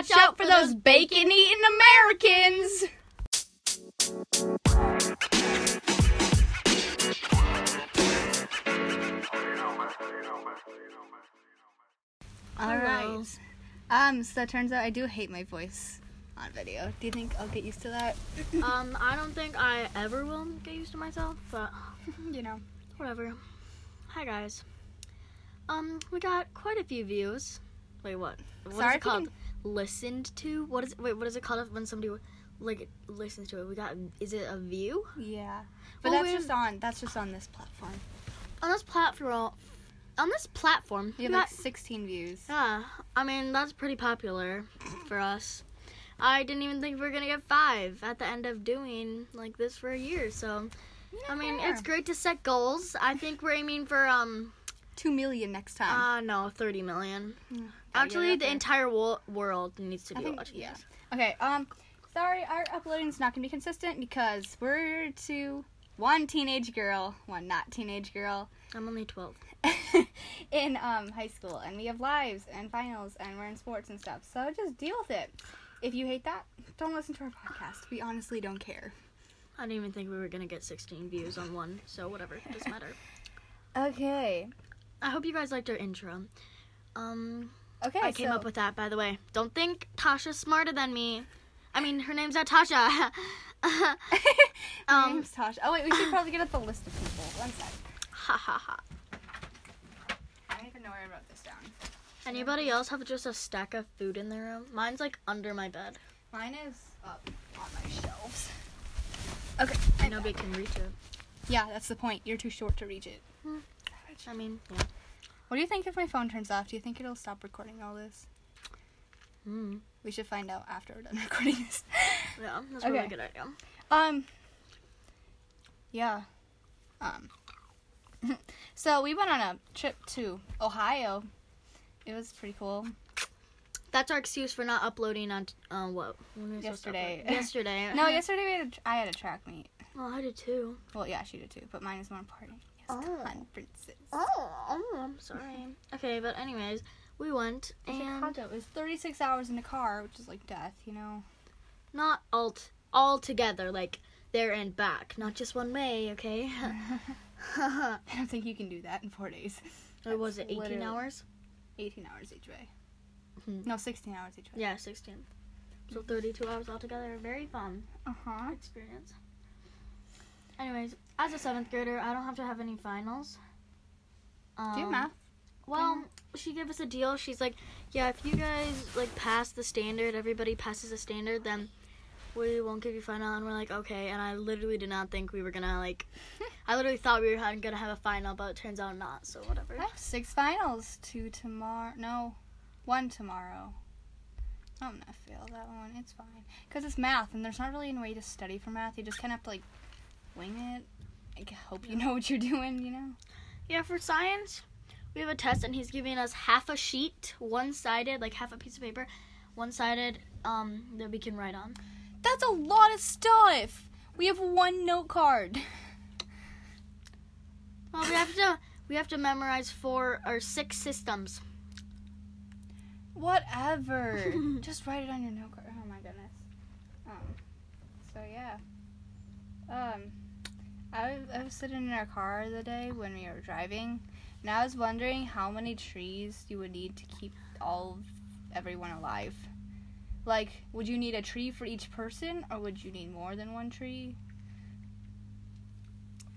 watch out for those bacon eating Americans. All right. Um, so it turns out I do hate my voice on video. Do you think I'll get used to that? Um, I don't think I ever will get used to myself, but you know. whatever. Hi guys. Um, we got quite a few views. Wait, what? What is Sorry it if you called? Listened to? What is? Wait, what is it called when somebody like listens to it? We got. Is it a view Yeah. But Well, that's just on that's just on this platform. on this platform? On this platform, You have like got 16 views. Yeah, I mean that's pretty popular for us. I didn't even think we were gonna get five at the end of doing like this for a year. So I mean, it's great to set goals. I think we're aiming for um two million next time. uh no thirty million. Gotta Actually, the entire wo- world needs to be think- watching yeah. this. Okay, um, sorry, our uploading's not gonna be consistent because we're two, one teenage girl, one not teenage girl, I'm only twelve. in um high school, and we have lives and finals, and we're in sports and stuff. So just deal with it. If you hate that, don't listen to our podcast. We honestly don't care. I didn't even think we were gonna get sixteen views on one. So whatever, it doesn't matter. Okay. I hope you guys liked our intro. Um, Okay. I came so- up with that by the way. Don't think Tasha's smarter than me. I mean, her name's not Tasha. Um, name's Tasha. Oh wait, we should probably get at the list of people. One sec. ha ha ha. I don't even know where I wrote this down. Anybody else have just a stack of food in their room? Mine's like under my bed. Mine is up on my shelves. Okay. I And nobody can reach it. Yeah, that's the point. You're too short to reach it. I mean, yeah. What do you think if my phone turns off? Do you think it'll stop recording all this? Mm. We should find out after we're done recording this. Yeah, that's a really Okay. good idea. Um. Yeah. Um. so we went on a trip to Ohio. It was pretty cool. That's our excuse for not uploading on uh, what? When were we supposed to Yesterday. Yesterday. No, yesterday we had a, tr- I had a track meet. Well, I did too. Well, yeah, she did too, but mine is more important. Oh. conferences. Oh, oh, I'm sorry. Okay, but anyways, we went and Chicago. It was 36 hours in a car, which is like death, you know. not all t- all together, like there and back, not just one way. Okay. I don't think you can do that in four days. or was it 18 hours? 18 hours each way. Mhm. No, 16 hours each way. Yeah, 16. So 32 hours altogether. Very fun Uh huh. experience. Anyways, as a seventh grader, I don't have to have any finals. Um, Do math? Well, she gave us a deal. She's like, yeah, if you guys like pass the standard, everybody passes the standard, then we won't give you final. And we're like, okay. And I literally did not think we were gonna like. I literally thought we were gonna have a final, but it turns out not. So whatever. I have six finals. Two tomorrow. No, one tomorrow. I'm gonna fail that one. It's fine. Because it's math, and there's not really a way to study for math. You just kind of have to, like, wing it. I hope you know what you're doing, you know? Yeah, for science, we have a test, and he's giving us half a sheet, one-sided, like half a piece of paper, one-sided, um, that we can write on. That's a lot of stuff! We have one note card. Well, we have to we have to memorize four or six systems. Whatever. Just write it on your note card. Oh my goodness. Um. So yeah. Um. I was, I was sitting in our car the day when we were driving, and I was wondering how many trees you would need to keep all everyone alive. Like, would you need a tree for each person, or would you need more than one tree?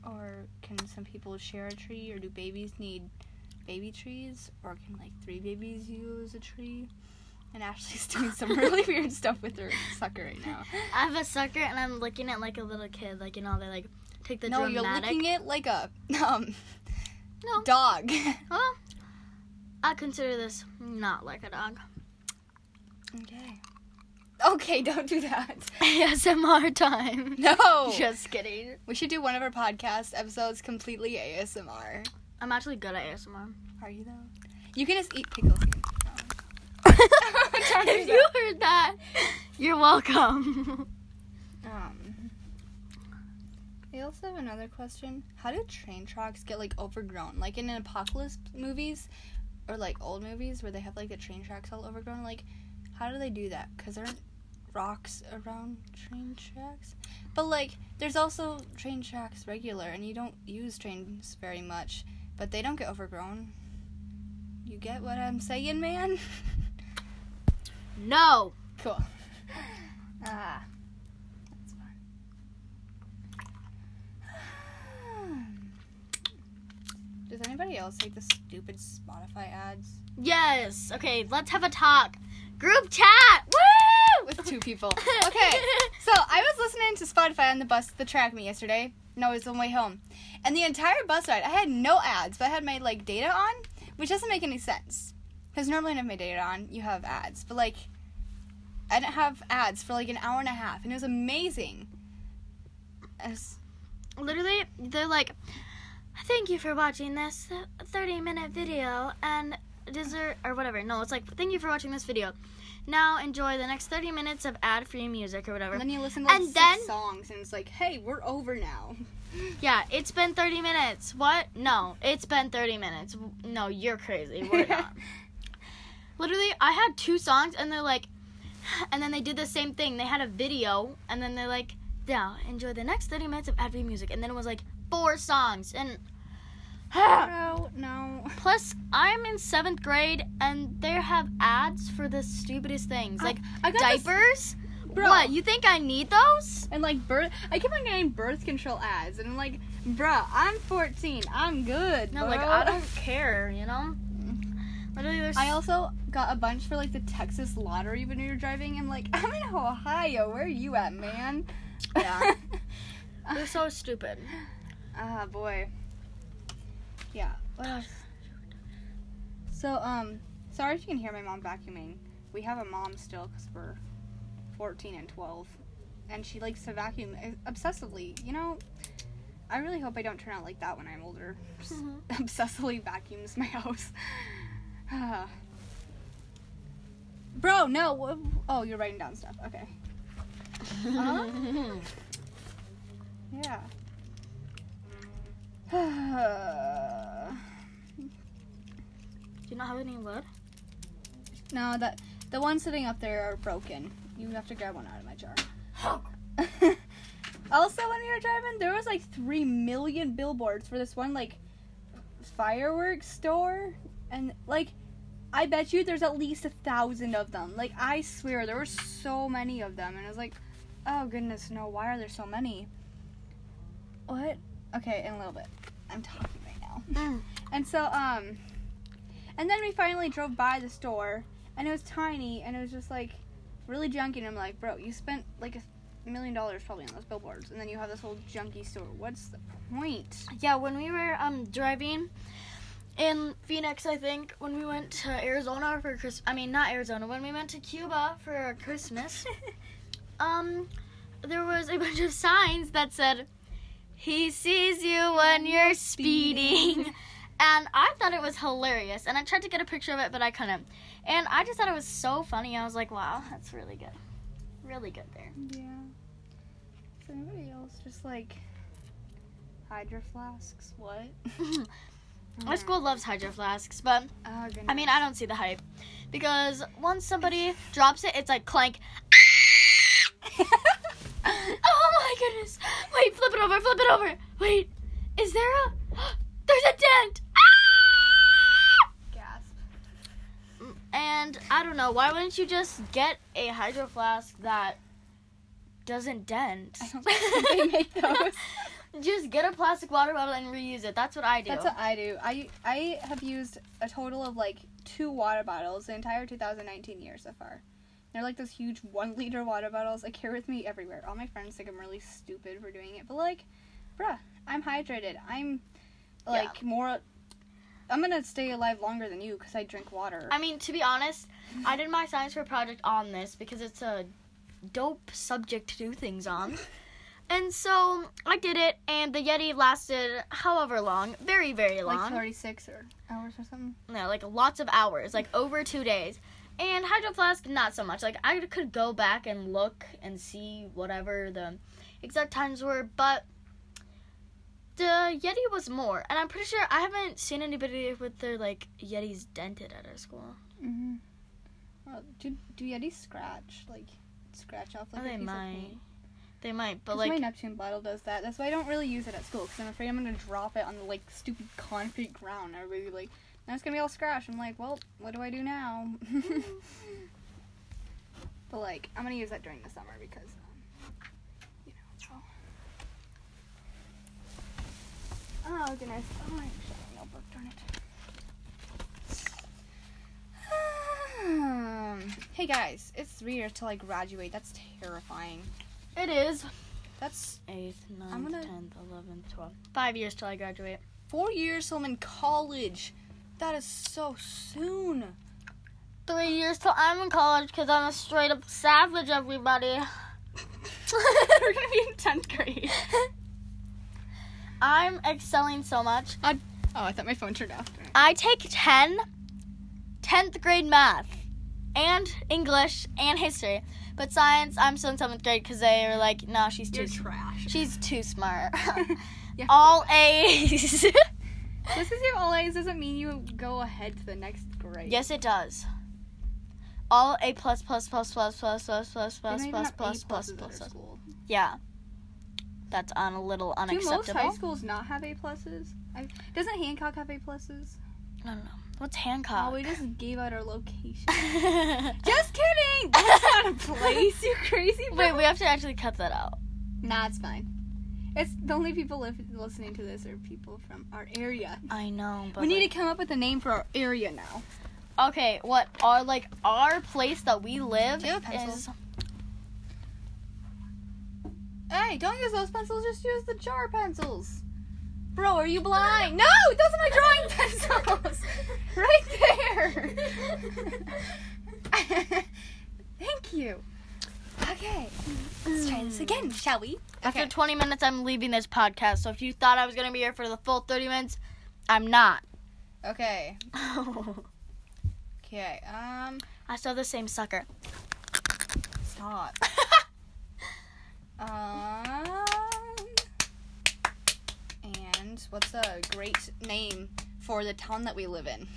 Or can some people share a tree, or do babies need baby trees, or can like three babies use a tree? And Ashley's doing some really weird stuff with her sucker right now. I have a sucker, and I'm looking at like a little kid, like you know they're like take the no, you're dramatic. licking it like a um No. dog. Well, I consider this not like a dog. okay. Okay, don't do that. ASMR time. No. Just kidding. we should do one of our podcast episodes completely ASMR. I'm actually good at ASMR. Are you though? You can just eat pickles. If you heard that, you're welcome. Um, I also have another question. How do train tracks get like overgrown? Like in apocalypse movies or like old movies where they have like the train tracks all overgrown. Like, how do they do that? Because there aren't rocks around train tracks. But like, there's also train tracks regular, and you don't use trains very much, but they don't get overgrown. You get what I'm saying, man? No. cool. Ah, that's fun. Does anybody else like the stupid Spotify ads? Yes. Okay, let's have a talk. Group chat. Woo! With two people. Okay. So I was listening to Spotify on the bus to track me yesterday. No, it was on the way home. And the entire bus ride, I had no ads, but I had my like data on, which doesn't make any sense. Because normally when I have my data on, you have ads. But like I didn't have ads for like an hour and a half, and it was amazing. As, Literally, they're like, "Thank you for watching this 30-minute video and dessert or whatever." No, it's like, "Thank you for watching this video. Now enjoy the next 30 minutes of ad-free music or whatever." and then you listen to like And six then- songs, and it's like, hey, we're over now. Yeah, it's been 30 minutes. What? No, it's been 30 minutes. No, you're crazy. We're not. Literally, I had two songs, and they're like, and then they did the same thing. They had a video, and then they're like, now enjoy the next 30 minutes of ad free music. And then it was like four songs. And no, no. plus, I'm in seventh grade, and they have ads for the stupidest things. Like I this- diapers. Bro. What? You think I need those? And like birth, I keep on getting birth control ads, and I'm like, bruh, I'm 14, I'm good. No, like. I don't care, you know? Literally, there's. I also got a bunch for like the Texas lottery when we were driving. I'm like, I'm in Ohio. Where are you at, man? Yeah. They're so stupid. Ah, boy. Yeah. What else? So, um, sorry if you can hear my mom vacuuming. We have a mom still because we're 14 and 12. And she likes to vacuum uh, obsessively. You know, I really hope I don't turn out like that when I'm older. Mhm. obsessively vacuums my house. Ah. Bro, no. Oh, you're writing down stuff. Okay. Uh-huh. Yeah. Do you not have any wood? no, that the ones sitting up there are broken. You have to grab one out of my jar. also, when we were driving, there was like three million billboards for this one like fireworks store, and like I bet you there's at least a thousand of them. Like I swear there were so many of them, and I was like, oh goodness, no, why are there so many? What? Okay, in a little bit. I'm talking right now. Mm. And so, um, and then we finally drove by the store, and it was tiny, and it was just like really junky. And I'm like, bro, you spent like a million dollars probably on those billboards, and then you have this whole junky store. What's the point? Yeah, when we were um driving in Phoenix, I think when we went to Arizona for Christmas. I mean, not Arizona. When we went to Cuba for Christmas, um, there was a bunch of signs that said, "He sees you when you're speeding." And I thought it was hilarious, and I tried to get a picture of it, but I couldn't. And I just thought it was so funny. I was like, "Wow, that's really good, really good there." Yeah. Is anybody else just like hydro flasks? What? My school loves hydro flasks, but Oh. I mean, I don't see the hype because once somebody drops it, it's like clank. oh my goodness! Wait, flip it over, flip it over. Wait, is there a? There's a dent. Ah! gasp. And I don't know. Why wouldn't you just get a hydro flask that doesn't dent? I don't think they make those. just get a plastic water bottle and reuse it. That's what I do. That's what I do. I I have used a total of like two water bottles the entire 2019 year so far. They're like those huge one liter water bottles I carry with me everywhere. All my friends think I'm really stupid for doing it, but like, bruh, I'm hydrated. I'm like more. I'm gonna stay alive longer than you because I drink water. I mean, to be honest, I did my science fair project on this because it's a dope subject to do things on. And so I did it, and the Yeti lasted however long, very, very long. like 36 or hours or something. no, like lots of hours, like over two days. And Hydro Flask, not so much. Like I could go back and look and see whatever the exact times were, but the Yeti was more. And I'm pretty sure I haven't seen anybody with their like Yetis dented at our school. Mm-hmm. Uh, do do Yetis scratch like scratch off like Oh, a they piece of might. They might, but like my Neptune bottle does that. That's why I don't really use it at school because I'm afraid I'm gonna drop it on the like stupid concrete ground. and Everybody be like, now it's gonna be all scratched. I'm like, well, what do I do now? but like, I'm gonna use that during the summer because, um, you know. So. Oh goodness! Oh my notebook, darn it. Um, hey guys, it's three years till I graduate. That's terrifying. It is That's eighth, ninth, gonna- tenth, eleventh, twelfth. Five years till I graduate. Four years till I'm in college. That is so soon. Three years till I'm in college because I'm a straight up savage, everybody. We're gonna be in tenth grade. I'm excelling so much. Oh, I thought my phone turned off. I take 10, 10th grade math and English and history. But science, I'm still in 7th grade because they are like, no, she's too, You're trash. she's too smart. Yeah. All A's. Just because you all A's doesn't mean you go ahead to the next grade. yes, it does. All A plus plus plus plus plus plus plus plus plus plus plus plus. Yeah. That's on a little unacceptable. Do most high schools not have A pluses? I, doesn't Hancock have A pluses? I don't know. What's Hancock? Oh, we just gave out our location. just kidding. That's not a place. You crazy. Wait, we have to actually cut that out. Nah, it's fine. It's the only people li- listening to this are people from our area. I know, but we need like- to come up with a name for our area now. Okay, what our like our place that we live Do you have is Hey, don't use those pencils. Just use the jar pencils. Bro, are you blind? No, those are my drawing pencils. right there. Thank you. Okay, let's try this again, shall we? after 20 minutes I'm leaving this podcast. So if you thought I was going to be here for the full 30 minutes, I'm not. Okay. Okay. Um. still have the same sucker. Stop. Um. What's a great name for the town that we live in?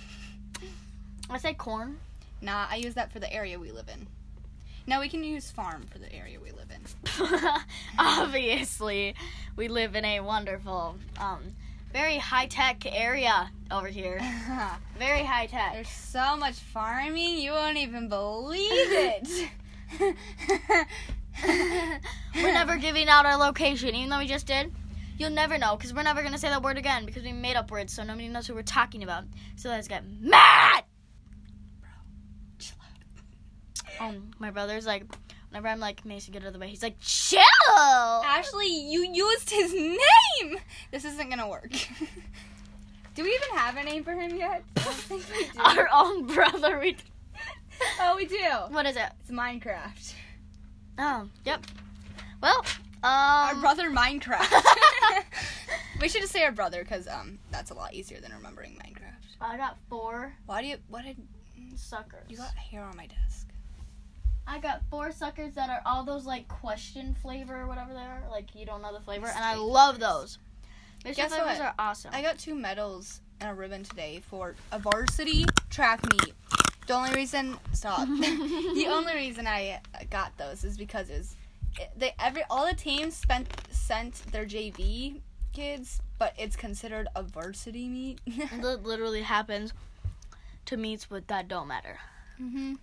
I say corn. Nah, I use that for the area we live in. Now we can use farm for the area we live in. Obviously, we live in a wonderful um very high-tech area over here. Very high-tech. There's so much farming, you won't even believe it. we're never giving out our location, even though we just did. You'll never know because we're never gonna say that word again because we made up words, so nobody knows who we're talking about. So let's get mad. Bro. chill out. Um, my brother's like, whenever I'm like, Mason, get out of the way. He's like, chill. Ashley, you used his name. This isn't gonna work. do we even have a name for him yet? I don't think we do. Our own brother. We. oh, we do. What is it? It's Minecraft. Oh, yep. Well, um, Our brother Minecraft. we should just say our brother because um that's a lot easier than remembering Minecraft. I got four Why do you? What did suckers. you got hair on my desk? I got four suckers that are all those like question flavor or whatever they are. Like you don't know the flavor, and I love those. Guess flavors what? are awesome. I got two medals and a ribbon today for a varsity track meet. The only reason stop. the only reason I got those is because it was they every all the teams spent sent their JV kids, but it's considered a varsity meet. That literally happens to meets but that don't matter. hmm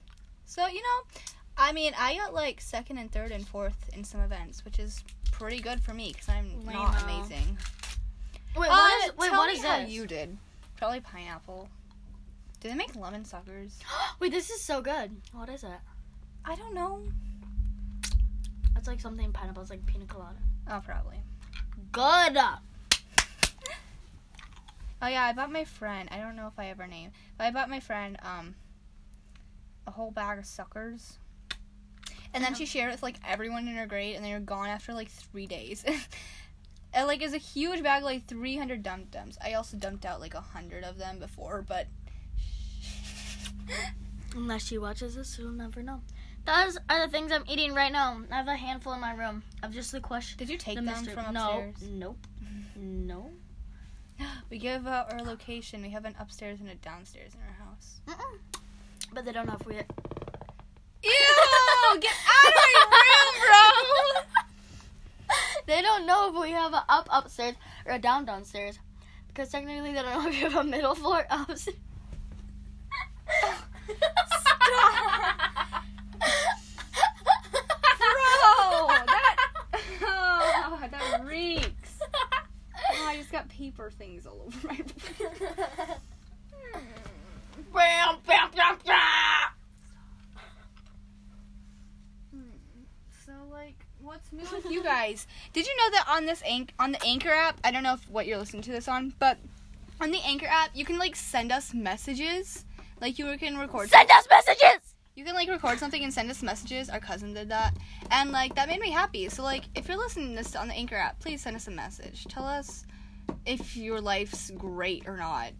So you know, I mean, I got like second and third and fourth in some events, which is pretty good for me because I'm Lame-o. amazing. Wait, Uh, what is wait, tell what me is how this? you did? Probably pineapple. Do they make lemon suckers? wait, this is so good. What is it? I don't know. It's like something pineapple. It's like pina colada. Oh, probably. Good. Oh yeah, I bought my friend. I don't know if I ever named, but I bought my friend um a whole bag of suckers. And then she shared it with like everyone in her grade, and they were gone after like three days. and like it's a huge bag, like three hundred dum dums. I also dumped out like a hundred of them before, but Unless she watches this, she'll never know. Those are the things I'm eating right now. I have a handful in my room of just the question. did you take the them mystery- from no, upstairs? nope, no. We give out our location. We have an upstairs and a downstairs in our house. Mm-mm. But they don't know if we Ew! Get out of my room, bro! they don't know if we have a up upstairs or a down downstairs. Because technically they don't know if we have a middle floor upstairs. Bro, reeks. Oh, I just got paper things all over my. Bam, bam, bam, bam. Hmm, so like, what's new with you guys? Did you know that on this anch- on the Anchor app? I don't know if what you're listening to this on, but on the Anchor app, you can like send us messages. Like you can record. Send us messages. You can like record something and send us messages. Our cousin did that, and like that made me happy. So like, if you're listening to this on the Anchor app, please send us a message. Tell us if your life's great or not.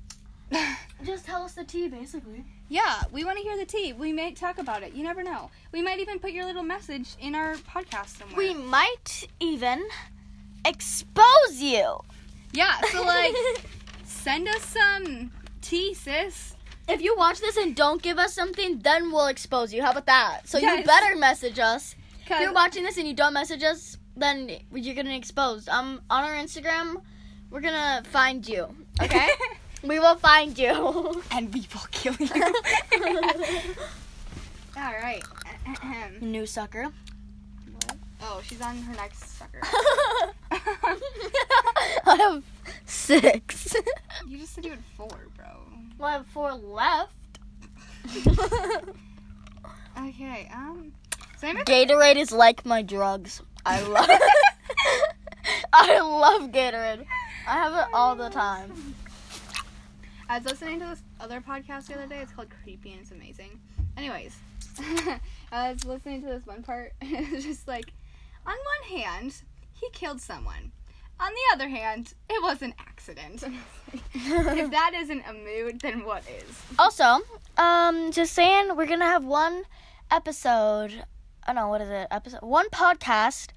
Just tell us the tea, basically. yeah, we want to hear the tea. We may talk about it. You never know. We might even put your little message in our podcast somewhere. We might even expose you. yeah. So like, send us some tea, sis. If you watch this and don't give us something, then we'll expose you. How about that? So you better message us. If you're watching this and you don't message us, then you're getting exposed. Um, on our Instagram, we're gonna find you. Okay? we will find you. and we will kill you. All right. New sucker. oh, she's on her next sucker. I have six. you just said you had four, bro. well, I have four left. Okay. Um. So Gatorade is like my drugs. I love I love Gatorade. I have it all the time. I was listening to this other podcast the other day. It's called Creepy and it's amazing. Anyways, I was listening to this one part. And it's just like, on one hand, he killed someone. On the other hand, it was an accident. And I was like, if that isn't a mood, then what is? Also, um, just saying, we're gonna have one episode. Oh no, what is it? Episode one podcast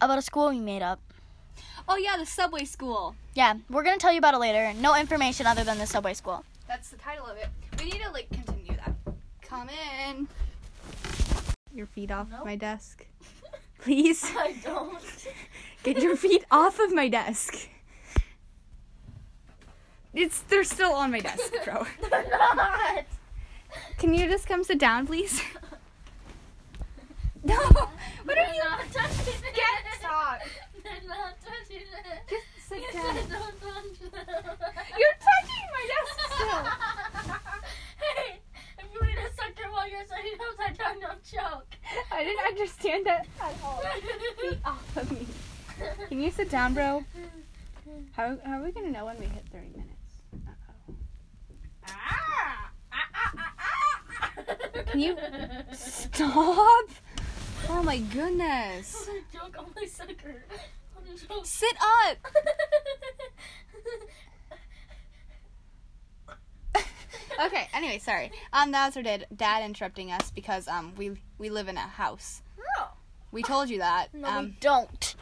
about a school we made up. Oh yeah, the subway school. Yeah, we're gonna tell you about it later. No information other than the subway school. That's the title of it. We need to like continue that. Come in. Your feet off Nope. my desk. Please I don't. get your feet off of my desk. It's they're still on my desk, bro. They're not. Can you just come sit down, please? No. What are you? not touching it. Get stop. They're not touching it. Just sit You down. said don't touch them. You're touching my desk still. hey, if you need while you're sitting upside down, don't choke. I didn't understand that at all. Feet off of me. Can you sit down, bro? How, how are we gonna know when we hit 30 minutes? Uh-oh. Can you stop? Oh my goodness. Oh, joke on my sucker. Oh, joke. Sit up. Okay. Anyway, sorry. Um, that was our dad, dad interrupting us because um we we live in a house. No. We told you that. No, um, we don't.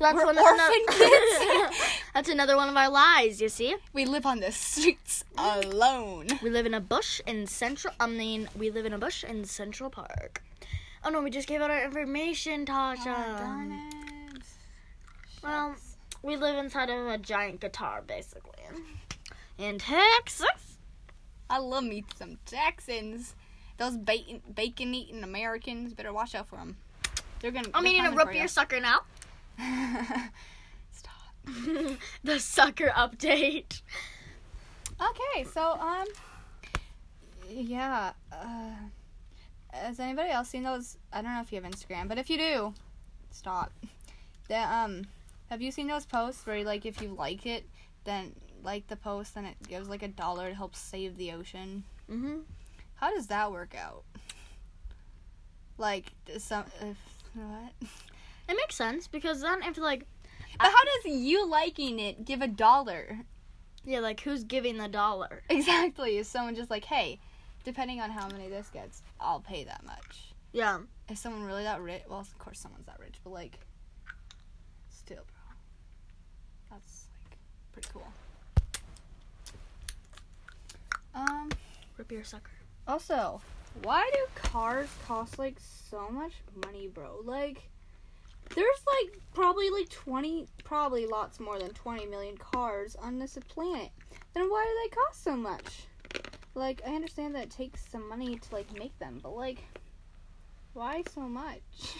That's we're one orphan another- kids. That's another one of our lies. You see, we live on the streets alone. we live in a bush in Central. I mean, we live in a bush in Central Park. Oh no, we just gave out our information, Tasha. it. Well, we live inside of a giant guitar, basically, in Texas. I love me some Texans. Those bacon bacon eating Americans better watch out for them. They're gonna. I'm eating a root beer sucker now. Stop. the sucker update. Okay, so um, yeah. Uh, has anybody else seen those? I don't know if you have Instagram, but if you do, stop. The um, have you seen those posts where like if you like it, then like the post, then it gives like a dollar to help save the ocean. Mm-hmm. How does that work out? Like does some if what? It makes sense because then if like But how does you liking it give a dollar? yeah, like who's giving the dollar? Exactly. Is someone just like, hey, depending on how many this gets, I'll pay that much. Yeah. Is someone really that rich? Well, of course someone's that rich, but like, still, bro, that's like pretty cool. Um. Root beer sucker. Also, why do cars cost like so much money, bro? Like, there's like probably like 20, probably lots more than 20 million cars on this planet. Then why do they cost so much? Like, I understand that it takes some money to like make them, but like, why so much?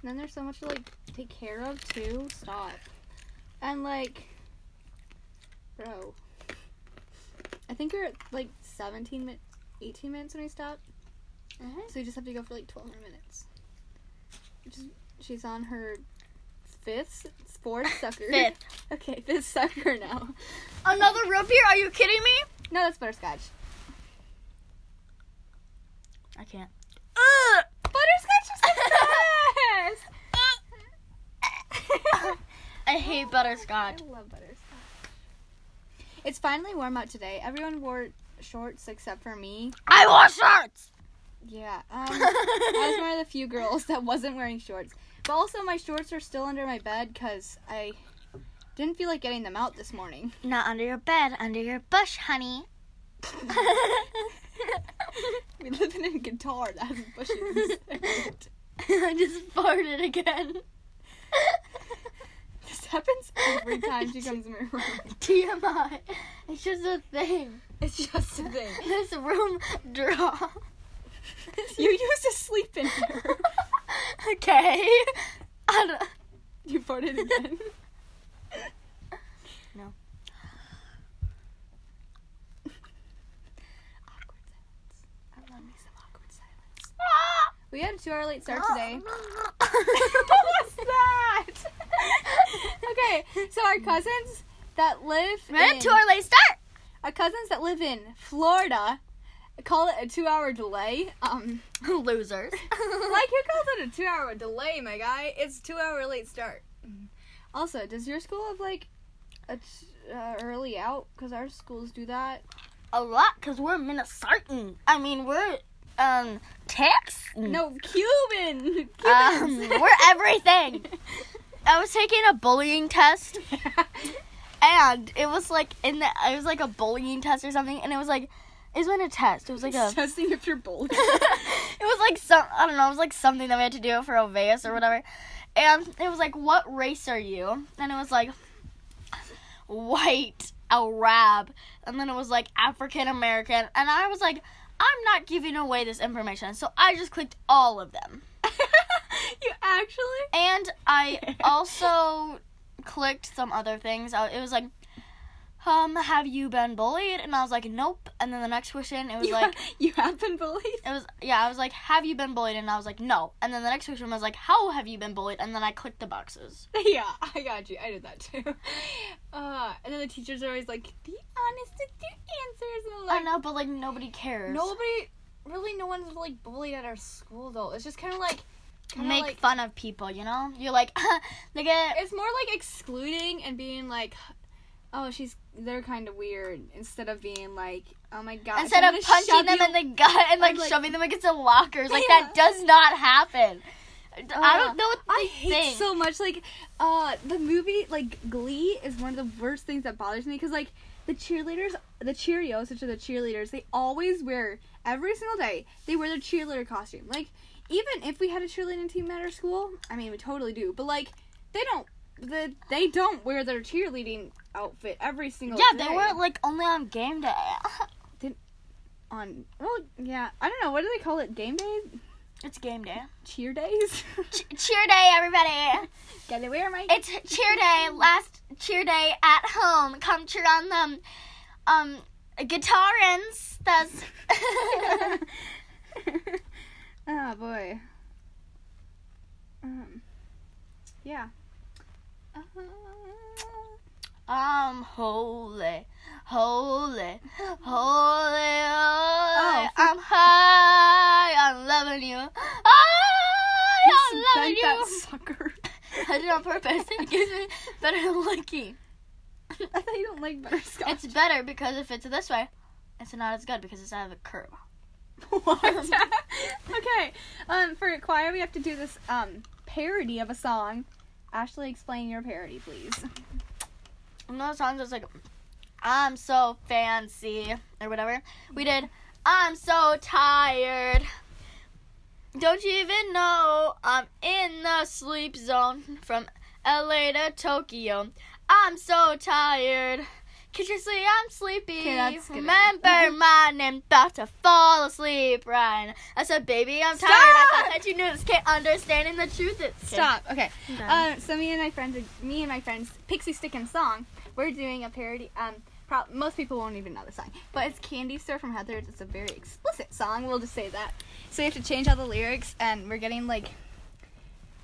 and then there's so much to like take care of too. Stop. And like, bro, I think you're at like 17 minutes, 18 minutes when we stop. Uh-huh. So you just have to go for like 12 more minutes. Which is, she's on her fifth, fourth sucker. Fifth. Okay, fifth sucker now. Another root beer? Are you kidding me? No, that's butterscotch. I can't. Butterscotch is the best! I hate butterscotch. I love butterscotch. It's finally warm out today. Everyone wore shorts except for me. I wore shorts. Yeah, um, I was one of the few girls that wasn't wearing shorts. But also, my shorts are still under my bed because I didn't feel like getting them out this morning. Not under your bed, under your bush, honey. We live in a guitar that has bushes. I just farted again. Happens every time she comes in my room. TMI. It's just a thing. It's just a thing. This room draw. You used to sleep in here. okay. I don't- You farted again. No. awkward silence. I love me some awkward silence. Ah! We had a two-hour late start today. what was that? okay, so our cousins that live Ran in, to our late start. our cousins that live in Florida call it a two-hour delay. Um, Losers. like who calls it a two-hour delay, my guy? It's two-hour late start. Also, does your school have like a t- uh, early out? Because our schools do that. a lot because we're Minnesotan. I mean, we're um Texan. No, Cuban. um, we're everything. I was taking a bullying test, and it was like in the it was like a bullying test or something, and it was like it wasn't a test. It was like a testing if you're bold. it was like some I don't know. It was like something that we had to do for Olweus or whatever, and it was like, "What race are you?" And it was like white Arab, and then it was like African American, and I was like, "I'm not giving away this information," so I just clicked all of them, you actually? and I also clicked some other things. It was like. Um, have you been bullied? And I was like, nope. And then the next question, it was you, like, you have been bullied. It was yeah, I was like, "Have you been bullied?" And I was like, "No." And then the next question was like, "How have you been bullied?" And then I clicked the boxes. Yeah, I got you. I did that too. Uh, and then the teachers are always like, "Be honest with your answers." And I'm I know, but like nobody cares. nobody, really, no one's like bullied at our school though. It's just kind of like, kind of make like, fun of people, you know? You're like, look at it's more like excluding and being like, "Oh, she's they're kind of weird," instead of being like, "Oh my god." instead of punching them you- in the gut and like, like- shoving them against the lockers. Like Yeah. that does not happen. I Uh, don't know what I hate think. so much like uh the movie like Glee is one of the worst things that bothers me because like the cheerleaders the Cheerios which are the cheerleaders they always wear every single day they wear their cheerleader costume like even if we had a cheerleading team at our school I mean we totally do but like they don't the they don't wear their cheerleading outfit every single yeah, day Yeah, they wear it like only on game day. on well yeah I don't know what do they call it game day it's game day. cheer days Ch- cheer day, everybody. gotta wear my It's cheer day, last cheer day at home. Come cheer on them. Um, guitarins. That's. oh boy. Um. Yeah. Uh, I'm holy, holy, holy, holy. for- I'm high. I'm loving you. I'm you loving bent that sucker. I did it on purpose. It gives me better looking. I thought you don't like butterscotch. It's better because if it's this way, it's not as good because it's out of a curve. what? okay. Um, for choir, we have to do this um parody of a song. Ashley, explain your parody, please. One of those songs that's like, I'm so fancy or whatever. We did, I'm so tired. Don't you even know I'm in the sleep zone from LA to Tokyo? I'm so tired. Can't you see I'm sleepy? Okay, Remember my name, about to fall asleep Ryan. I said, baby, I'm tired. I thought that you knew this. Can't understanding the truth. It's Stop. Okay. Um, so me and my friends, me and my friends, Pixie Stick and Song, we're doing a parody. Um, pro- most people won't even know the song, but it's Candy Store from Heathers. It's a very explicit song. We'll just say that. So we have to change all the lyrics, and we're getting like,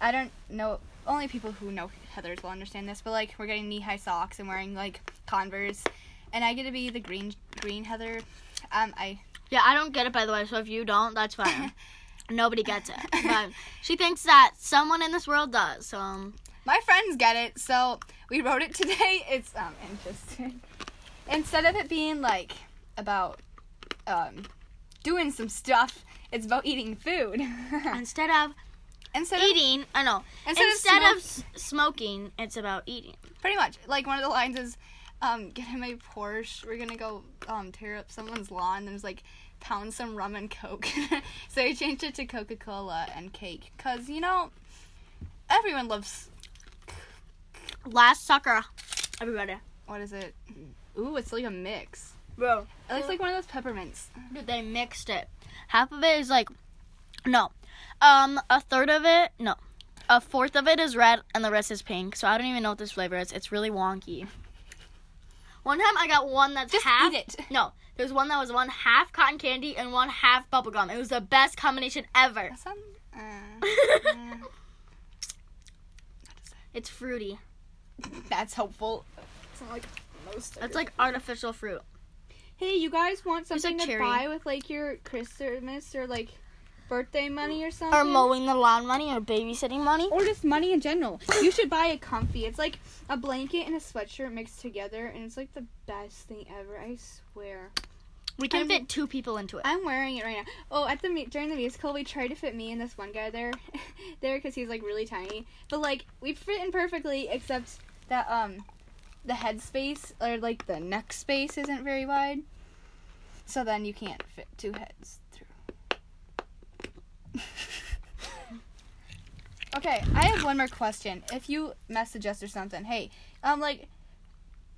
I don't know. Only people who know Heathers will understand this, but like we're getting knee high socks and wearing like Converse, and I get to be the green green Heather. Um, I Yeah, I don't get it by the way. So if you don't, that's fine. Nobody gets it, but she thinks that someone in this world does. So um, my friends get it, so we wrote it today. It's um interesting. Instead of it being like about um doing some stuff, it's about eating food. instead of instead eating, I know. Instead of smoke- of smoking, it's about eating. pretty much like one of the lines is um get in my Porsche. We're gonna go um tear up someone's lawn. And it's like pound some rum and coke. so we changed it to Coca Cola and cake, cause you know everyone loves Last sucker, everybody. what is it? Ooh, it's like a mix. Bro, It looks like one of those peppermints. dude, they mixed it. Half of it is like, no, um, a third of it, no, a fourth of it is red, and the rest is pink. So I don't even know what this flavor is. It's really wonky. One time I got one that's Just half. eat it. No, there's one that was one half cotton candy and one half bubblegum. It was the best combination ever. That sound- uh, uh, It's fruity. that's helpful. It's not like most. It's like artificial fruit. hey, you guys want something to cherry. buy with like your Christmas or like birthday money or something? Or mowing the lawn money or babysitting money. Or just money in general. You should buy a comfy. It's like a blanket and a sweatshirt mixed together, and it's like the best thing ever. I swear. We can I'm- fit two people into it. I'm wearing it right now. Oh, at the during the musical, we tried to fit me and this one guy there, there because he's like really tiny. But like we fit in perfectly, except that um, the head space or like the neck space isn't very wide. So then you can't fit two heads. Okay, I have one more question. If you message us or something, hey, um, like,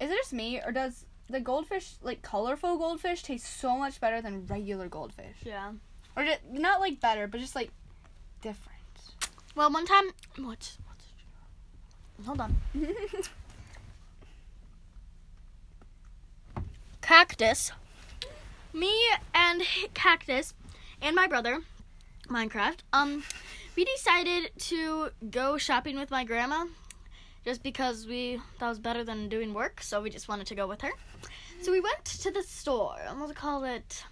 is it just me or does the goldfish, like colorful goldfish, taste so much better than regular goldfish? Yeah. Or just, not like better, but just like different. Well, one time, what? what's hold on. Cactus. Me and Cactus and my brother, Minecraft. Um, we decided to go shopping with my grandma, just because we that was better than doing work. So we just wanted to go with her. So we went to the store. and We'll call it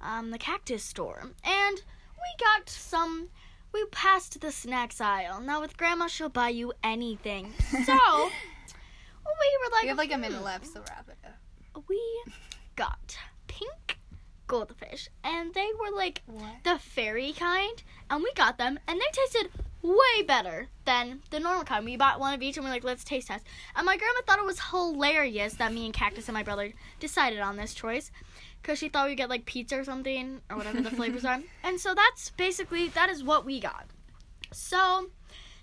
um, the Cactus Store, and we got some we passed the snacks aisle. Now with grandma, she'll buy you anything. So we were like, we have like a "Hmm." minute left, so wrap it up. We got pink goldfish, and they were like What? the fairy kind, and we got them, and they tasted way better than the normal kind. We bought one of each, and we're like, let's taste test. And my grandma thought it was hilarious that me and Cactus and my brother decided on this choice. Cause she thought we'd get like pizza or something or whatever the flavors are, and so that's basically that is what we got. So,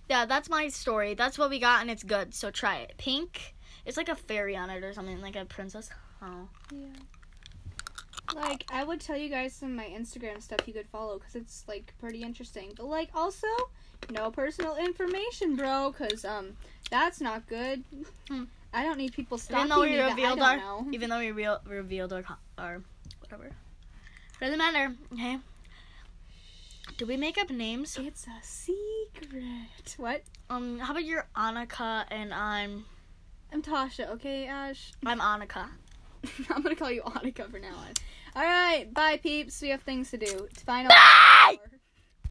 yeah, that's my story. That's what we got, and it's good. So try it. Pink. It's like a fairy on it or something, like a princess. Oh. Like I would tell you guys some of my Instagram stuff you could follow because it's like pretty interesting. But like also, no personal information, bro, because um that's not good. Hmm. I don't need people stalking Even though we me revealed don't our, know. even though we real, revealed our, our, whatever. Doesn't matter. Okay. Do we make up names? It's a secret. What? Um, how about you're Annika and I'm I'm Tasha. Okay, Ash. I'm Annika. I'm gonna call you Annika from now on. All right, bye, peeps. We have things to do. Final. Bye! hour.